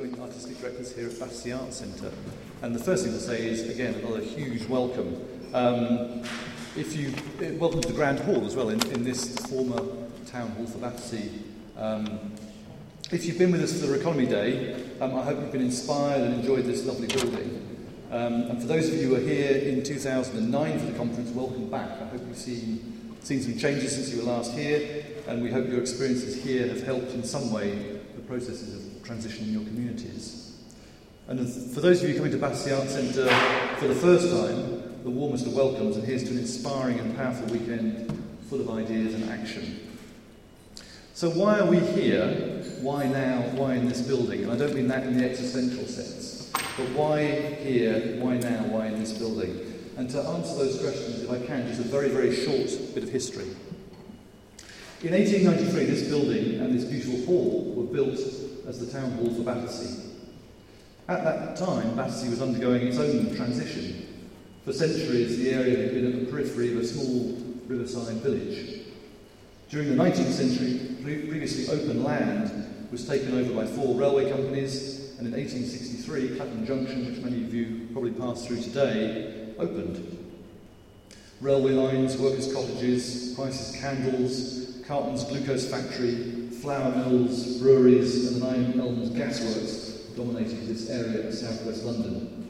Joint Artistic Directors here at Battersea Arts Centre. And the first thing to say is, again, another huge welcome. Um, if you eh, welcome to the Grand Hall as well in, in this former town hall for Battersea. Um, if you've been with us for the Economy Day, um, I hope you've been inspired and enjoyed this lovely building. Um, and for those of you who were here in 2009 for the conference, welcome back. I hope you've seen, seen some changes since you were last here, and we hope your experiences here have helped in some way processes of transition in your communities. And for those of you coming to Battersea Arts Centre for the first time, the warmest of welcomes, and here's to an inspiring and powerful weekend full of ideas and action. So, why are we here? Why now? Why in this building? And I don't mean that in the existential sense, but why here? Why now? Why in this building? And to answer those questions, if I can, just a very, very short bit of history. In 1893, this building and this beautiful hall were built as the town hall for Battersea. At that time, Battersea was undergoing its own transition for centuries, the area had been at the periphery of a small riverside village. During the 19th century, previously open land was taken over by four railway companies, and in 1863, Clapham Junction, which many of you probably passed through today, opened. Railway lines, workers' cottages, Price's Candles, Garton's Glucose Factory, flour mills, breweries, and the Nine Elms Gasworks dominated this area of southwest London.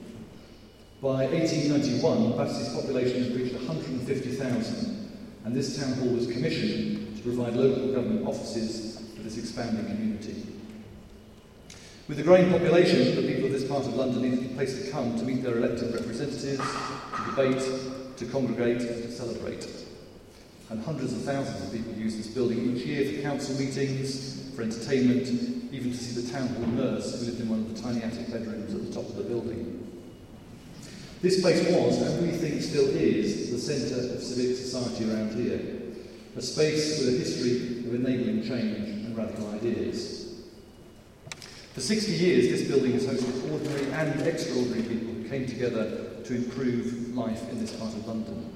By 1891, Battersea's population had reached 150,000, and this town hall was commissioned to provide local government offices for this expanding community. With the growing population, the people of this part of London needed a place to come to meet their elected representatives, to debate, to congregate, and to celebrate. And hundreds of thousands of people use this building each year for council meetings, for entertainment, even to see the town hall nurse who lived in one of the tiny attic bedrooms at the top of the building. This place was, and we think still is, the centre of civic society around here, a space with a history of enabling change and radical ideas. For 60 years, this building has hosted ordinary and extraordinary people who came together to improve life in this part of London.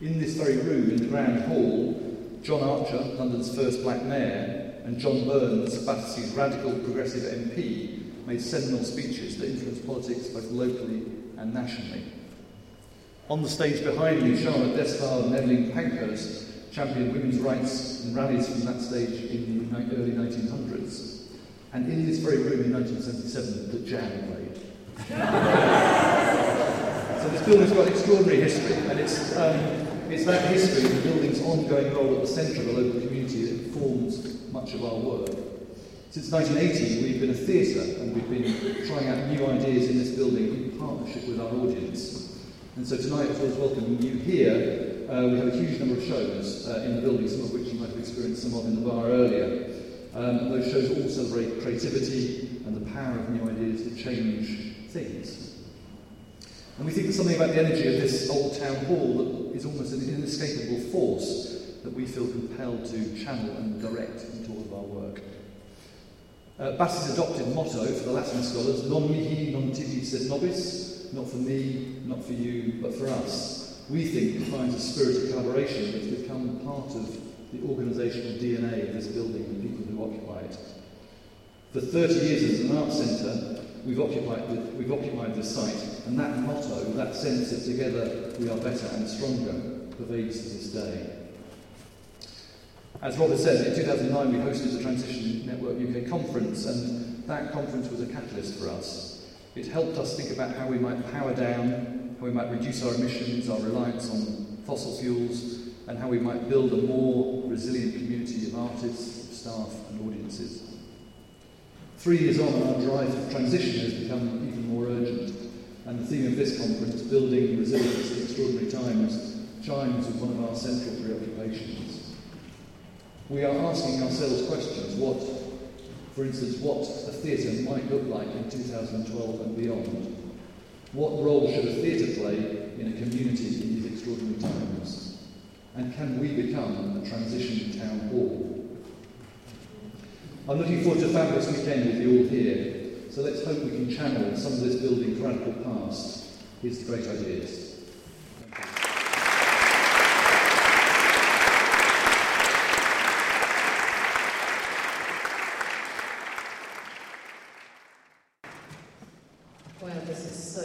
In this very room, in the Grand Hall, John Archer, London's first black mayor, and John Burns, Battersea's radical progressive MP, made seminal speeches that influenced politics both locally and nationally. On the stage behind me, Charlotte Despard and Evelyn Pankhurst championed women's rights and rallies from that stage in the early 1900s. And in this very room in 1977, the Jam played. so this building's got extraordinary history, and it's, um, it's that history, the building's ongoing role at the centre of the local community that informs much of our work. Since 1980, we've been a theatre and we've been trying out new ideas in this building in partnership with our audience. And so tonight, as well as welcoming you here, uh, we have a huge number of shows uh, in the building, some of which you might have experienced some of in the bar earlier. Um, those shows all celebrate creativity and the power of new ideas to change things. And we think there's something about the energy of this old town hall that is almost an inescapable force that we feel compelled to channel and direct into all of our work. Uh, Bass's adopted motto for the Latin scholars, non mihi, non tibi sed nobis, not for me, not for you, but for us, we think defines a spirit of collaboration that's become part of the organisational DNA of this building and the people who occupy it. For 30 years as an arts centre, we've occupied, the, we've occupied site, and that motto, that sense that together we are better and stronger, pervades to this day. As Robert said, in 2009 we hosted the Transition Network UK conference, and that conference was a catalyst for us. It helped us think about how we might power down, how we might reduce our emissions, our reliance on fossil fuels, and how we might build a more resilient community of artists, of staff, and audiences. Three years on, our drive for transition has become even more urgent, and the theme of this conference, Building Resilience in Extraordinary Times, chimes with one of our central preoccupations we are asking ourselves questions. What, for instance, what a theatre might look like in 2012 and beyond. What role should a theatre play in a community in these extraordinary times? And can we become a transition town hall? I'm looking forward to a fabulous weekend with you all here. So let's hope we can channel some of this building's radical past. The great ideas.